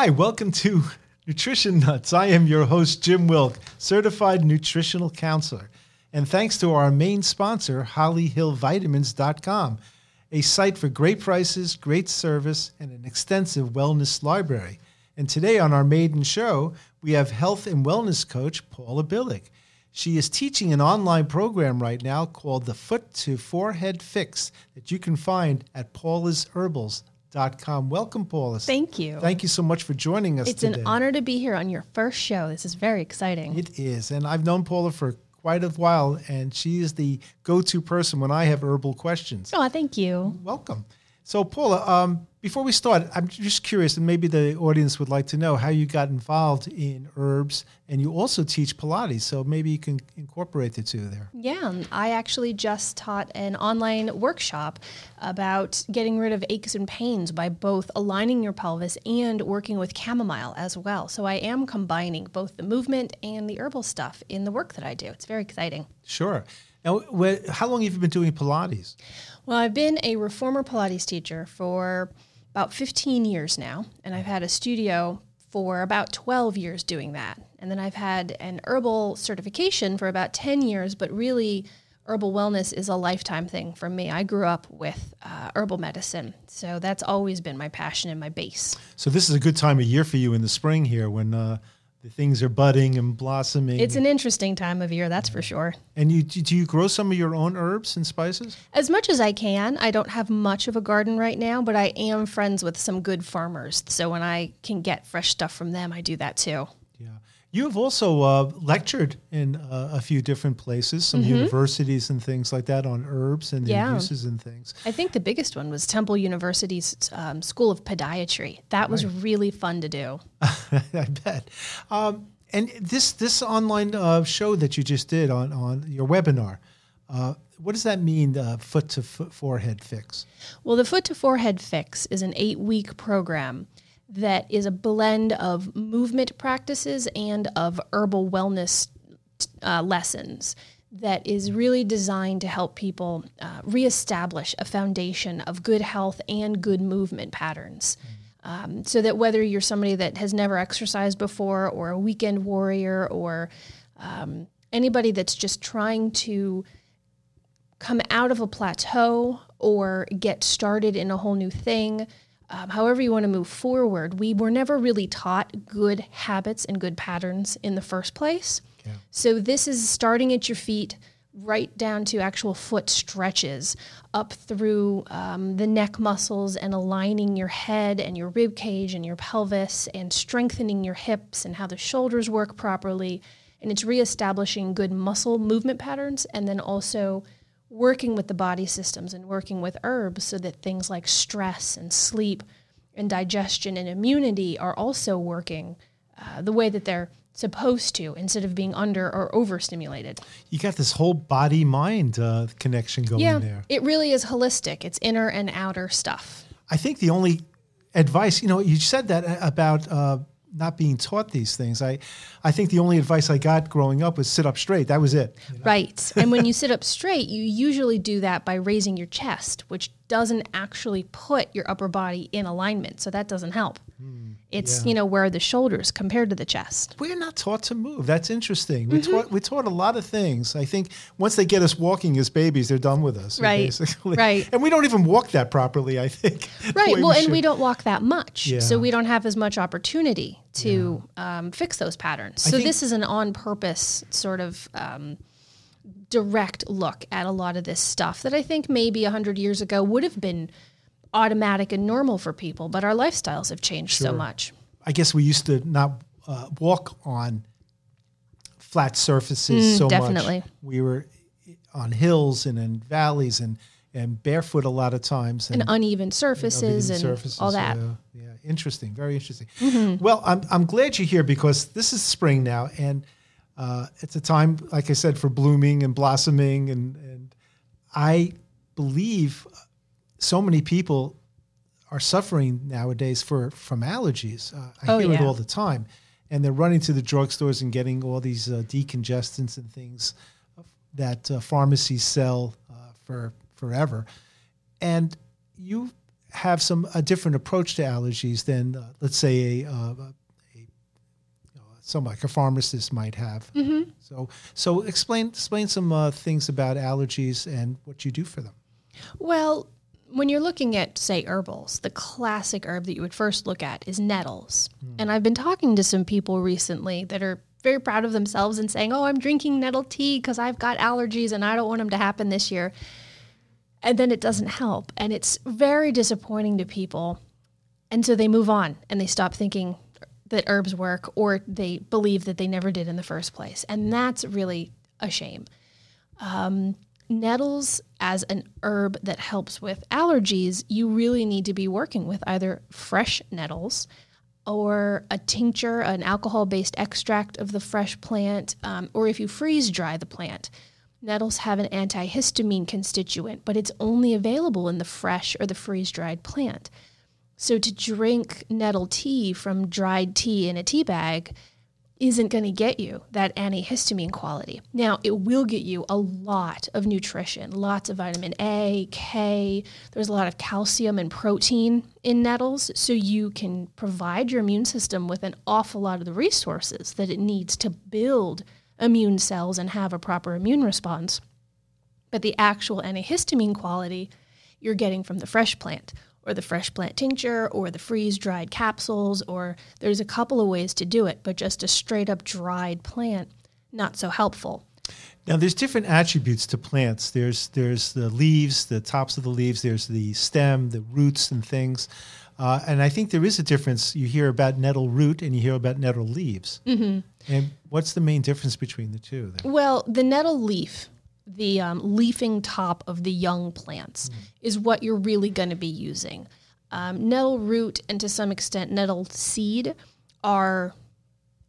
Hi, welcome to Nutrition Nuts. I am your host, Jim Wilk, certified nutritional counselor. And thanks to our main sponsor, HollyHillVitamins.com, a site for great prices, great service, and an extensive wellness library. And today on our maiden show, we have health and wellness coach Paula Billick. She is teaching an online program right now called the Foot to Forehead Fix that you can find at paulasherbals.com. Welcome, Paula. Thank you. Thank you so much for joining us It's today. an honor to be here on your first show. This is very exciting. It is. And I've known Paula for quite a while, and she is the go to person when I have herbal questions. oh, thank you. Welcome. So, Paula, um, before we start, I'm just curious, and maybe the audience would like to know how you got involved in herbs, and you also teach Pilates. So maybe you can incorporate the two there. Yeah, um, I actually just taught an online workshop about getting rid of aches and pains by both aligning your pelvis and working with chamomile as well. So I am combining both the movement and the herbal stuff in the work that I do. It's very exciting. Sure. Now, wh- how long have you been doing Pilates? Well, I've been a reformer Pilates teacher for about 15 years now, and I've had a studio for about 12 years doing that. And then I've had an herbal certification for about 10 years, but really, herbal wellness is a lifetime thing for me. I grew up with uh, herbal medicine, so that's always been my passion and my base. So this is a good time of year for you in the spring here when uh, the things are budding and blossoming. It's an interesting time of year, that's for sure. and you do you grow some of your own herbs and spices? As much as I can, I don't have much of a garden right now, but I am friends with some good farmers. So when I can get fresh stuff from them, I do that too. Yeah. You have also uh, lectured in uh, a few different places, some universities and things like that on herbs and their Mm-hmm. Uses and things. I think the biggest one was Temple University's um, School of Podiatry. That was really fun to do. I bet. Um, and this this online uh, show that you just did on on your webinar, uh, what does that mean? the foot to foot forehead fix. Well, the Foot to Forehead Fix is an eight week program that is a blend of movement practices and of herbal wellness uh, lessons that is really designed to help people uh, reestablish a foundation of good health and good movement patterns. Um, so that whether you're somebody that has never exercised before, or a weekend warrior, or um, anybody that's just trying to come out of a plateau or get started in a whole new thing, um, however you want to move forward, we were never really taught good habits and good patterns in the first place. Yeah. So this is starting at your feet, right down to actual foot stretches, up through um, the neck muscles and aligning your head and your rib cage and your pelvis and strengthening your hips and how the shoulders work properly. And it's reestablishing good muscle movement patterns and then also working with the body systems and working with herbs so that things like stress and sleep and digestion and immunity are also working uh, the way that they're supposed to instead of being under or overstimulated. You got this whole body mind uh, connection going Yeah, there. it really is holistic. It's inner and outer stuff. I think the only advice, you know, you said that about uh, not being taught these things. I, I think the only advice I got growing up was sit up straight. That was it. Right. and when you sit up straight, you usually do that by raising your chest, which doesn't actually put your upper body in alignment. So that doesn't help. Hmm. It's, yeah. you know, where are the shoulders compared to the chest. We're not taught to move. That's interesting. We Mm-hmm. taught we taught a lot of things. I think once they get us walking as babies, they're done with us. Right, Basically. right. And we don't even walk that properly. I think. Right. Well, and should. we don't walk that much. Yeah. So we don't have as much opportunity to um, fix those patterns. So this is an on purpose sort of um, direct look at a lot of this stuff that I think maybe 100 years ago would have been automatic and normal for people, but our lifestyles have changed so much. I guess we used to not uh, walk on flat surfaces so Mm, definitely. much. We were on hills and in valleys and and barefoot a lot of times And uneven surfaces uneven and surfaces, all that. Mm-hmm. Yeah, yeah, interesting, very interesting. Well, I'm I'm glad you're here because this is spring now, and uh, it's a time, like I said, for blooming and blossoming, and and I believe so many people are suffering nowadays for from allergies. Uh, I Oh, hear it all the time, and they're running to the drugstores and getting all these uh, decongestants and things that uh, pharmacies sell uh, for forever. And you have some a different approach to allergies than, uh, let's say, a, uh, a some like a pharmacist might have. Mm-hmm. So, so explain explain some uh, things about allergies and what you do for them. Well, when you're looking at, say, herbals, the classic herb that you would first look at is nettles. Mm. And I've been talking to some people recently that are very proud of themselves and saying, Oh, I'm drinking nettle tea because I've got allergies and I don't want them to happen this year. And then it doesn't help. And it's very disappointing to people. And so they move on and they stop thinking that herbs work or they believe that they never did in the first place. And that's really a shame. Um, nettles as an herb that helps with allergies, you really need to be working with either fresh nettles or a tincture, an alcohol based extract of the fresh plant, um, or if you freeze dry the plant. Nettles have an antihistamine constituent, but it's only available in the fresh or the freeze dried plant. So to drink nettle tea from dried tea in a tea bag isn't going to get you that antihistamine quality. Now, it will get you a lot of nutrition, lots of vitamin A, K. There's a lot of calcium and protein in nettles, so you can provide your immune system with an awful lot of the resources that it needs to build immune cells and have a proper immune response. But the actual antihistamine quality you're getting from the fresh plant or the fresh plant tincture or the freeze dried capsules, or there's a couple of ways to do it, but just a straight up dried plant, not so helpful. Now, there's different attributes to plants. There's there's the leaves, the tops of the leaves. There's the stem, the roots, and things. Uh, and I think there is a difference. You hear about nettle root and you hear about nettle leaves. Mm-hmm. And what's the main difference between the two? Then? Well, the nettle leaf the um, leafing top of the young plants mm. is what you're really going to be using. Um, nettle root and to some extent nettle seed are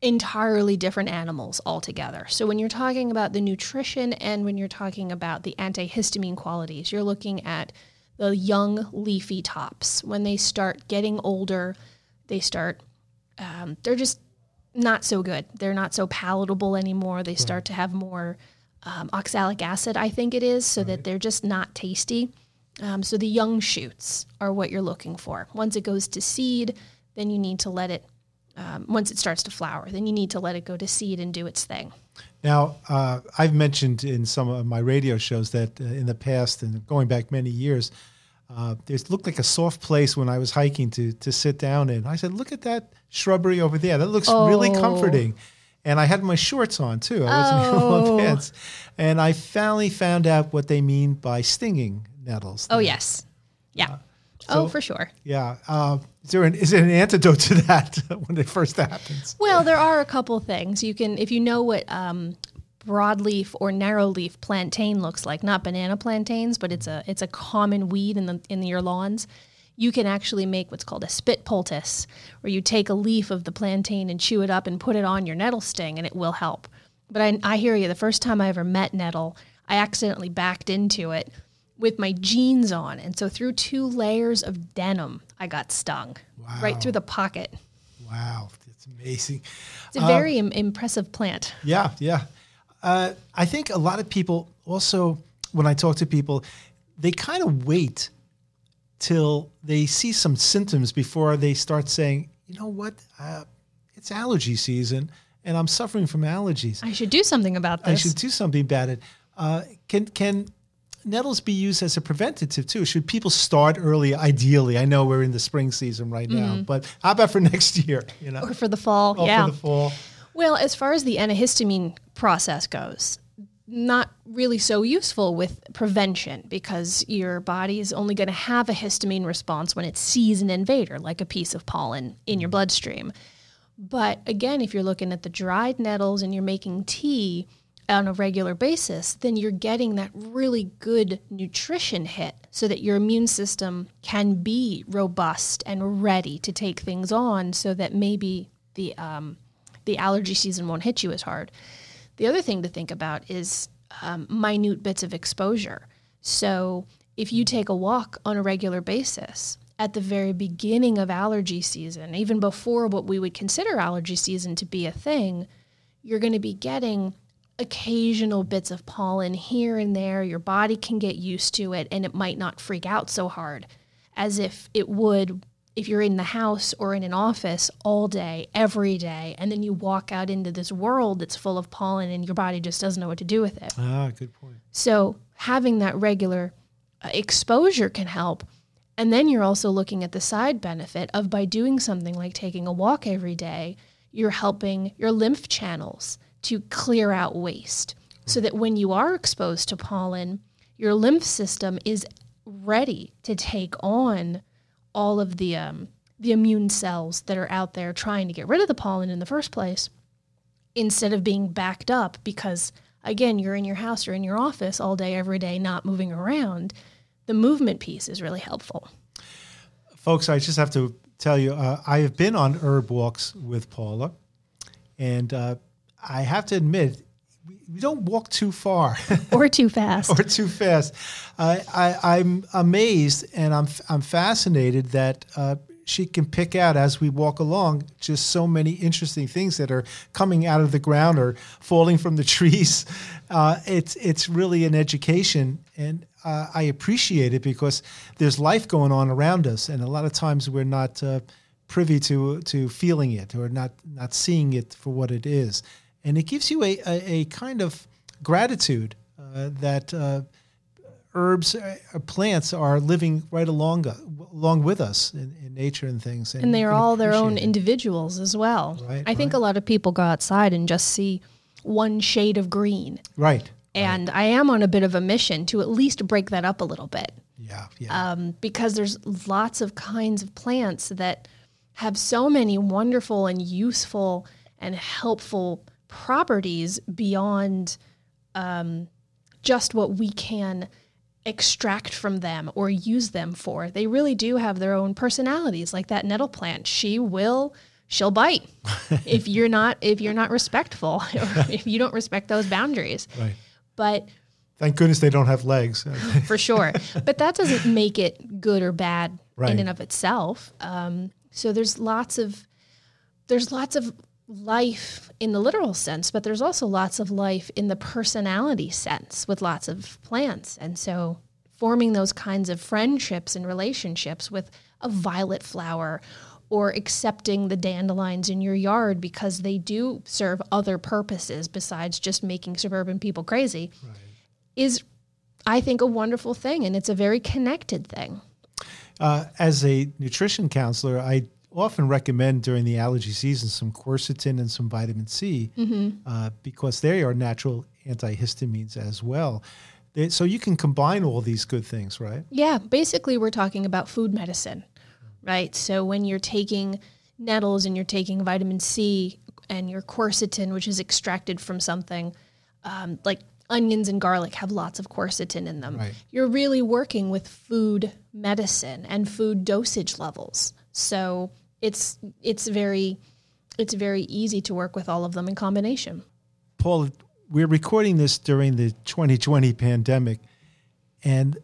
entirely different animals altogether. So when you're talking about the nutrition and when you're talking about the antihistamine qualities, you're looking at the young leafy tops. When they start getting older, they start um, they're just not so good. They're not so palatable anymore. They start to have more um, oxalic acid, I think it is, so right. that they're just not tasty. Um, so the young shoots are what you're looking for. Once it goes to seed, then you need to let it. Um, once it starts to flower, then you need to let it go to seed and do its thing. Now, uh, I've mentioned in some of my radio shows that uh, in the past and going back many years, uh, it looked like a soft place when I was hiking to to sit down in. I said, "Look at that shrubbery over there. That looks oh. really comforting." And I had my shorts on too. I wasn't oh. in pants, and I finally found out what they mean by stinging nettles. Oh yes, yeah. Uh, so, oh, for sure. Yeah. Uh, is there an is there an antidote to that when it first happens? Well, there are a couple things you can if you know what um, broadleaf or narrowleaf plantain looks like. Not banana plantains, but it's a it's a common weed in the in your lawns you can actually make what's called a spit poultice, where you take a leaf of the plantain and chew it up and put it on your nettle sting, and it will help. But I, I hear you. The first time I ever met nettle, I accidentally backed into it with my jeans on, and so through two layers of denim, I got stung wow. right through the pocket. Wow, That's amazing. It's a very um, Im- impressive plant. Yeah, yeah. Uh, I think a lot of people also, when I talk to people, they kind of wait till they see some symptoms before they start saying, you know what, uh, it's allergy season and I'm suffering from allergies. I should do something about this. I should do something about it. Uh, can can nettles be used as a preventative too? Should people start early? Ideally, I know we're in the spring season right now, mm-hmm. but how about for next year? You know, or for the fall? Yeah, for the fall. Well, as far as the antihistamine process goes, not really so useful with prevention because your body is only going to have a histamine response when it sees an invader, like a piece of pollen in your bloodstream. But again, if you're looking at the dried nettles and you're making tea on a regular basis, then you're getting that really good nutrition hit so that your immune system can be robust and ready to take things on so that maybe the, um, the allergy season won't hit you as hard. The other thing to think about is um, minute bits of exposure. So if you take a walk on a regular basis at the very beginning of allergy season, even before what we would consider allergy season to be a thing, you're going to be getting occasional bits of pollen here and there. Your body can get used to it and it might not freak out so hard as if it would if you're in the house or in an office all day, every day, and then you walk out into this world that's full of pollen and your body just doesn't know what to do with it. Ah, good point. So having that regular uh, exposure can help. And then you're also looking at the side benefit of by doing something like taking a walk every day, you're helping your lymph channels to clear out waste so that when you are exposed to pollen, your lymph system is ready to take on all of the um, the immune cells that are out there trying to get rid of the pollen in the first place instead of being backed up because again you're in your house or in your office all day every day not moving around the movement piece is really helpful. Folks, I just have to tell you, uh, I have been on herb walks with Paula, and uh, I have to admit, we, don't walk too far. or too fast or too fast. I, I'm amazed and I'm I'm fascinated that uh, she can pick out as we walk along just so many interesting things that are coming out of the ground or falling from the trees. Uh, it's it's really an education, and uh, I appreciate it because there's life going on around us, and a lot of times we're not uh, privy to to feeling it or not not seeing it for what it is, and it gives you a a, a kind of gratitude uh, that uh, herbs, uh, plants are living right along along with us in, in nature and things, and they are all their own it. individuals as well Right, i think right. a lot of people go outside and just see one shade of green Right. and i am on a bit of a mission to at least break that up a little bit Yeah. Yeah. um, because there's lots of kinds of plants that have so many wonderful and useful and helpful properties beyond um, just what we can extract from them or use them for. They really do have their own personalities. Like that nettle plant, she will she'll bite if you're not if you're not respectful or if you don't respect those boundaries. right. But Thank goodness they don't have legs. for sure. but that doesn't make it good or bad Right. in and of itself. Um, so there's lots of there's lots of life in the literal sense, but there's also lots of life in the personality sense with lots of plants. And so forming those kinds of friendships and relationships with a violet flower or accepting the dandelions in your yard because they do serve other purposes besides just making suburban people crazy is I think a wonderful thing and it's a very connected thing. Uh, as a nutrition counselor, I often recommend during the allergy season some quercetin and some vitamin C uh, because they are natural antihistamines as well. They, so you can combine all these good things, right? Yeah, basically we're talking about food medicine, right? So when you're taking nettles and you're taking vitamin C and your quercetin, which is extracted from something um, like onions and garlic have lots of quercetin in them. Right. You're really working with food medicine and food dosage levels. So it's it's very it's very easy to work with all of them in combination. Paul, we're recording this during the 2020 pandemic, and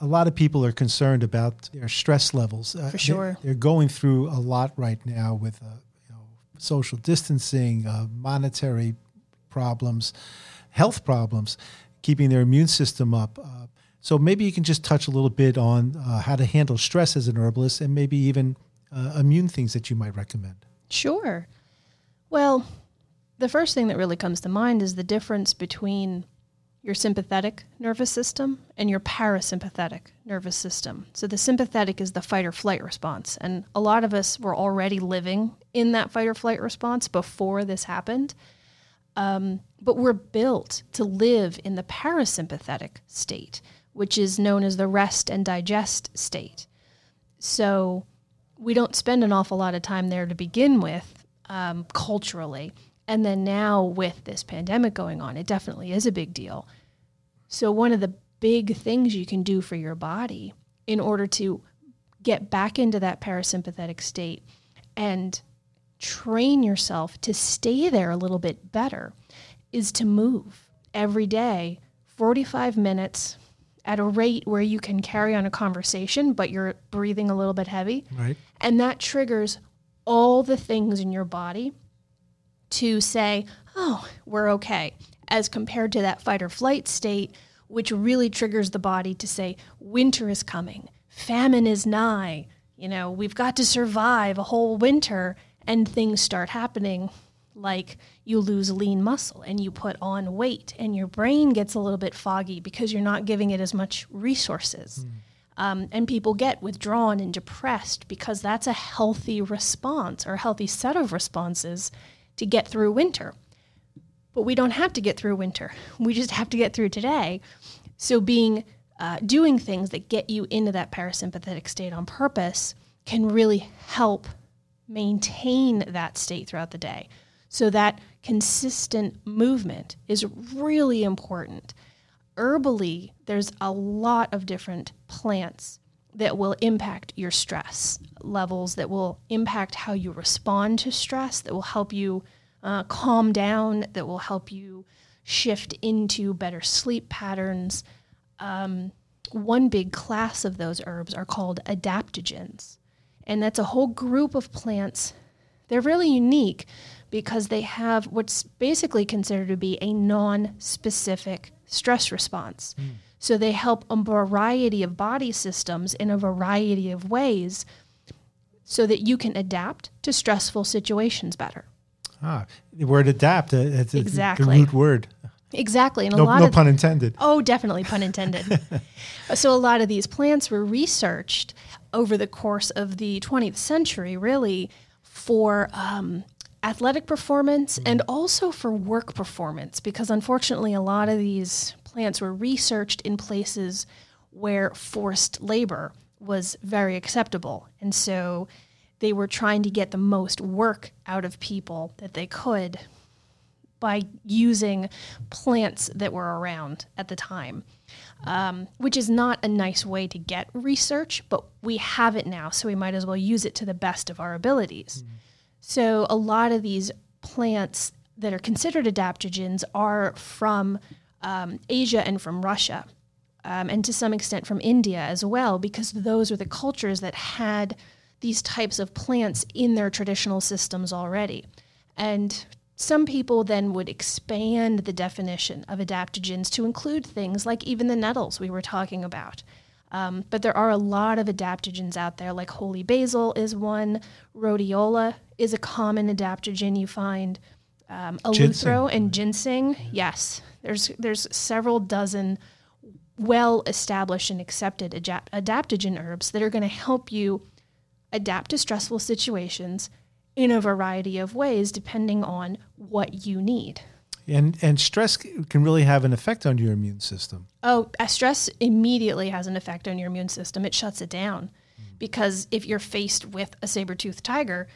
a lot of people are concerned about their stress levels. Uh, For sure. They're, they're going through a lot right now with uh, you know, social distancing, uh, monetary problems, health problems, keeping their immune system up. Uh, so maybe you can just touch a little bit on uh, how to handle stress as an herbalist and maybe even uh, immune things that you might recommend. Sure. Well, the first thing that really comes to mind is the difference between your sympathetic nervous system and your parasympathetic nervous system. So, the sympathetic is the fight or flight response. And a lot of us were already living in that fight or flight response before this happened. Um, but we're built to live in the parasympathetic state, which is known as the rest and digest state. So, we don't spend an awful lot of time there to begin with um, culturally. And then now with this pandemic going on, it definitely is a big deal. So, one of the big things you can do for your body in order to get back into that parasympathetic state and train yourself to stay there a little bit better is to move every day 45 minutes at a rate where you can carry on a conversation, but you're breathing a little bit heavy. Right. And that triggers all the things in your body to say, oh, we're okay, as compared to that fight or flight state, which really triggers the body to say, winter is coming, famine is nigh. You know, we've got to survive a whole winter, and things start happening like you lose lean muscle and you put on weight, and your brain gets a little bit foggy because you're not giving it as much resources. Mm. Um, and people get withdrawn and depressed because that's a healthy response or a healthy set of responses to get through winter. But we don't have to get through winter. We just have to get through today. So being uh, doing things that get you into that parasympathetic state on purpose can really help maintain that state throughout the day. So that consistent movement is really important. Herbally, there's a lot of different plants that will impact your stress levels, that will impact how you respond to stress, that will help you uh, calm down, that will help you shift into better sleep patterns. Um, one big class of those herbs are called adaptogens. And that's a whole group of plants. They're really unique because they have what's basically considered to be a non specific stress response. Mm. So they help a variety of body systems in a variety of ways so that you can adapt to stressful situations better. Ah, the word adapt, uh, it's, exactly. the root word. Exactly. And a lot no of, pun intended. Oh, definitely pun intended. so a lot of these plants were researched over the course of the 20th century, really, for um, athletic performance mm. and also for work performance, because unfortunately, a lot of these plants were researched in places where forced labor was very acceptable. And so they were trying to get the most work out of people that they could by using plants that were around at the time, um, which is not a nice way to get research, but we have it now, so we might as well use it to the best of our abilities. Mm. So, a lot of these plants that are considered adaptogens are from um, Asia and from Russia, um, and to some extent from India as well, because those are the cultures that had these types of plants in their traditional systems already. And some people then would expand the definition of adaptogens to include things like even the nettles we were talking about. Um, but there are a lot of adaptogens out there, like holy basil is one, rhodiola is a common adaptogen you find, um, eleuthero and ginseng. Yes, there's there's several dozen well established and accepted adaptogen herbs that are going to help you adapt to stressful situations in a variety of ways depending on what you need. And and stress can really have an effect on your immune system. Oh, stress immediately has an effect on your immune system. It shuts it down. Mm. Because if you're faced with a saber-toothed tiger,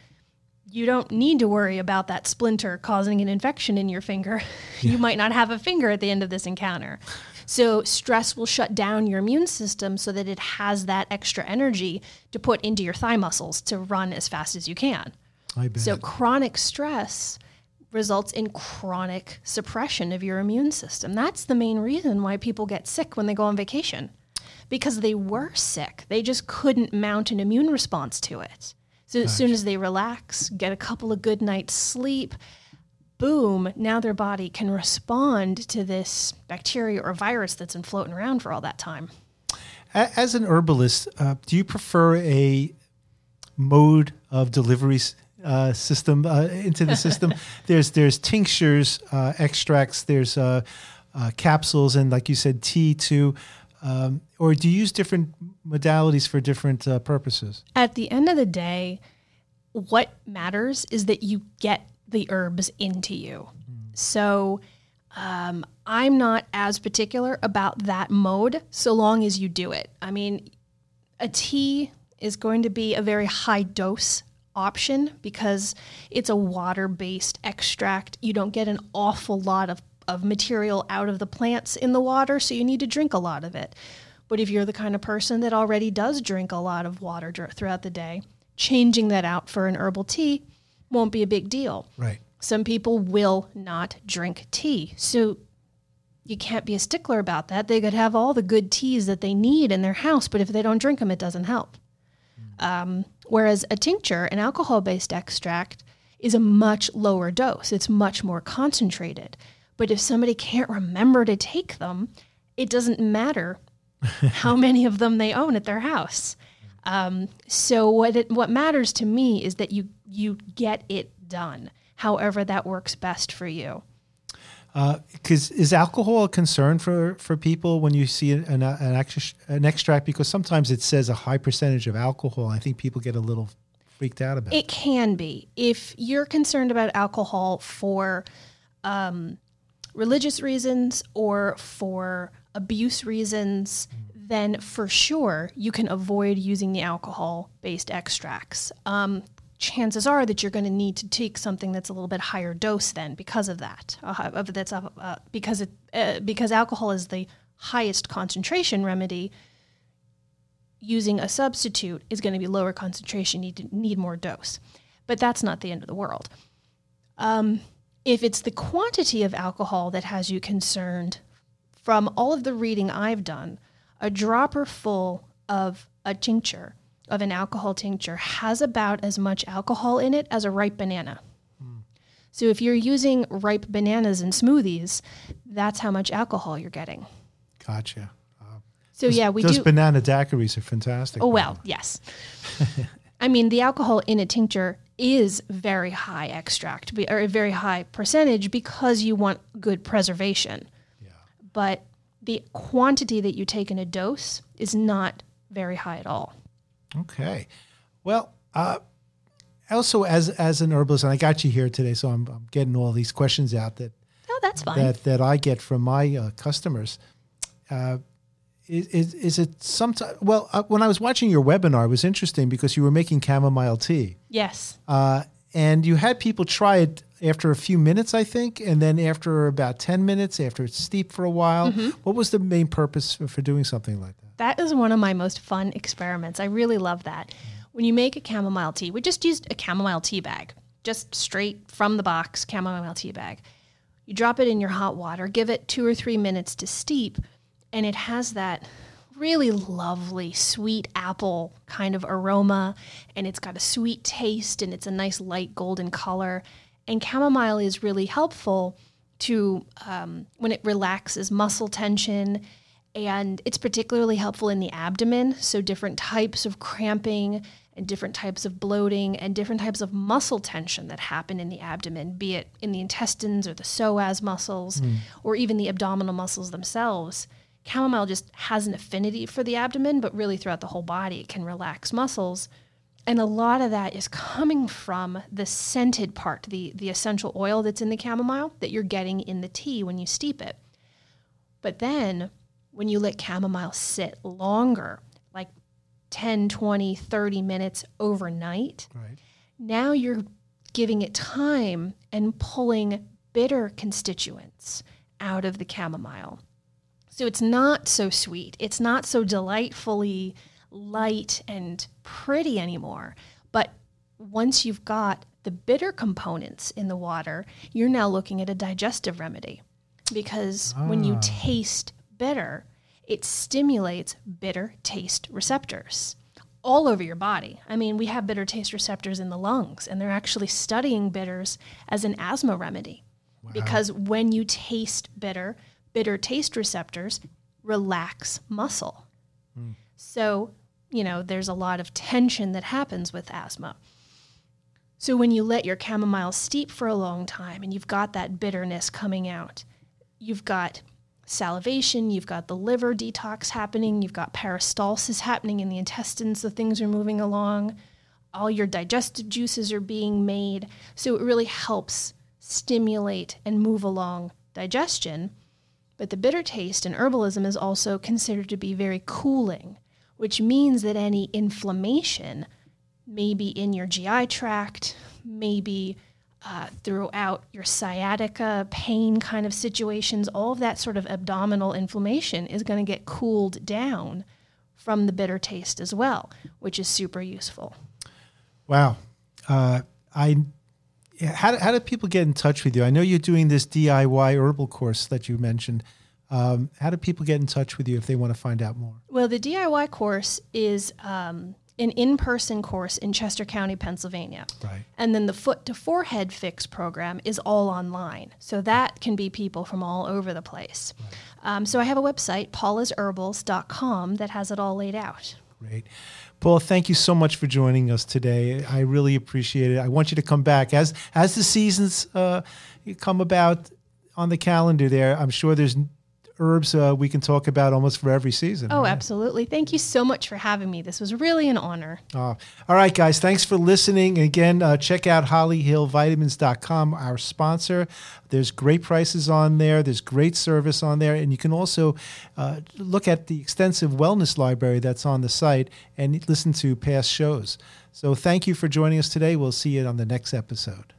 you don't need to worry about that splinter causing an infection in your finger. Yeah. You might not have a finger at the end of this encounter. So, stress will shut down your immune system so that it has that extra energy to put into your thigh muscles to run as fast as you can. So chronic stress results in chronic suppression of your immune system. That's the main reason why people get sick when they go on vacation. Because they were sick. They just couldn't mount an immune response to it. So as soon as they relax, get a couple of good nights sleep, boom, now their body can respond to this bacteria or virus that's been floating around for all that time. As an herbalist, uh, do you prefer a mode of delivery uh, system uh, into the system. there's there's tinctures, uh, extracts, there's uh, uh, capsules, and like you said, tea too. Um, or do you use different modalities for different uh, purposes? At the end of the day, what matters is that you get the herbs into you. Mm. So. Um, I'm not as particular about that mode so long as you do it. I mean, a tea is going to be a very high dose option because it's a water based extract. You don't get an awful lot of, of material out of the plants in the water, so you need to drink a lot of it. But if you're the kind of person that already does drink a lot of water throughout the day, changing that out for an herbal tea won't be a big deal. Right. Some people will not drink tea. So you can't be a stickler about that. They could have all the good teas that they need in their house, but if they don't drink them, it doesn't help. Mm. Um, Whereas a tincture, an alcohol based extract, is a much lower dose, it's much more concentrated. But if somebody can't remember to take them, it doesn't matter how many of them they own at their house. Um, so what it, what matters to me is that you you get it done, however that works best for you. Because is alcohol a concern for, for people when you see an, an, an extract? Because sometimes it says a high percentage of alcohol. I think people get a little freaked out about it. It can be. If you're concerned about alcohol for um, religious reasons or for abuse reasons, then for sure you can avoid using the alcohol based extracts. Um, chances are that you're going to need to take something that's a little bit higher dose then because of that. Uh, of that's uh, because it uh, because alcohol is the highest concentration remedy. Using a substitute is going to be lower concentration. Need need more dose, but that's not the end of the world. Um, if it's the quantity of alcohol that has you concerned, from all of the reading I've done, a dropper full of a tincture of an alcohol tincture has about as much alcohol in it as a ripe banana. So if you're using ripe bananas in smoothies, that's how much alcohol you're getting. Gotcha. Uh, so yeah, we Those do. banana daiquiris are fantastic. Oh well, yes. I mean, the alcohol in a tincture is very high extract or a very high percentage because you want good preservation. Yeah. But the quantity that you take in a dose is not very high at all. Okay. Well, uh, also as as an herbalist, and I got you here today, so I'm, I'm getting all these questions out that Oh, that's fine. that that I get from my uh, customers. Uh, is, is, is it sometimes? Well, uh, when I was watching your webinar, it was interesting because you were making chamomile tea, yes. uh, and you had people try it after a few minutes, I think, and then after about ten minutes, after it's steeped for a while. What was the main purpose for, for doing something like that? That is one of my most fun experiments. I really love that. When you make a chamomile tea, we just used a chamomile tea bag, just straight from the box chamomile tea bag. You drop it in your hot water, give it two or three minutes to steep, and it has that really lovely sweet apple kind of aroma, and it's got a sweet taste, and it's a nice light golden color. And chamomile is really helpful to um, when it relaxes muscle tension and it's particularly helpful in the abdomen. So, different types of cramping and different types of bloating and different types of muscle tension that happen in the abdomen, be it in the intestines or the psoas muscles hmm. or even the abdominal muscles themselves. Chamomile just has an affinity for the abdomen, but really throughout the whole body, it can relax muscles. And a lot of that is coming from the scented part, the, the essential oil that's in the chamomile that you're getting in the tea when you steep it. But then when you let chamomile sit longer, like 10, 20, 30 minutes overnight, Right. now you're giving it time and pulling bitter constituents out of the chamomile. So it's not so sweet. It's not so delightfully light and pretty anymore. But once you've got the bitter components in the water, you're now looking at a digestive remedy. Because when you ah. taste bitter, it stimulates bitter taste receptors all over your body. I mean, we have bitter taste receptors in the lungs, and they're actually studying bitters as an asthma remedy. Because when you taste bitter, bitter taste receptors relax muscle. Hmm. So, you know, there's a lot of tension that happens with asthma. So, when you let your chamomile steep for a long time and you've got that bitterness coming out, you've got salivation, you've got the liver detox happening, you've got peristalsis happening in the intestines, so things are moving along, all your digestive juices are being made. So, it really helps stimulate and move along digestion. But the bitter taste in herbalism is also considered to be very cooling, which means that any inflammation, maybe in your GI tract, maybe uh, throughout your sciatica, pain kind of situations, all of that sort of abdominal inflammation is going to get cooled down from the bitter taste as well, which is super useful. Wow. Uh, I how, how do people get in touch with you? I know you're doing this DIY herbal course that you mentioned. Um, how do people get in touch with you if they want to find out more? Well, the DIY course is um, an in-person course in Chester County, Pennsylvania. Right. And then the foot to forehead fix program is all online. So that can be people from all over the place. Um, so I have a website, paulasherbals.com, that has it all laid out. Great. Paul, thank you so much for joining us today. I really appreciate it. I want you to come back as as the seasons uh, come about on the calendar. There, I'm sure there's herbs uh, we can talk about almost for every season. Oh, right? absolutely. Thank you so much for having me. This was really an honor. Uh, all right, guys. Thanks for listening. Again, uh, check out hollyhillvitamins.com, our sponsor. There's great prices on there. There's great service on there. And you can also uh, look at the extensive wellness library that's on the site and listen to past shows. So thank you for joining us today. We'll see you on the next episode.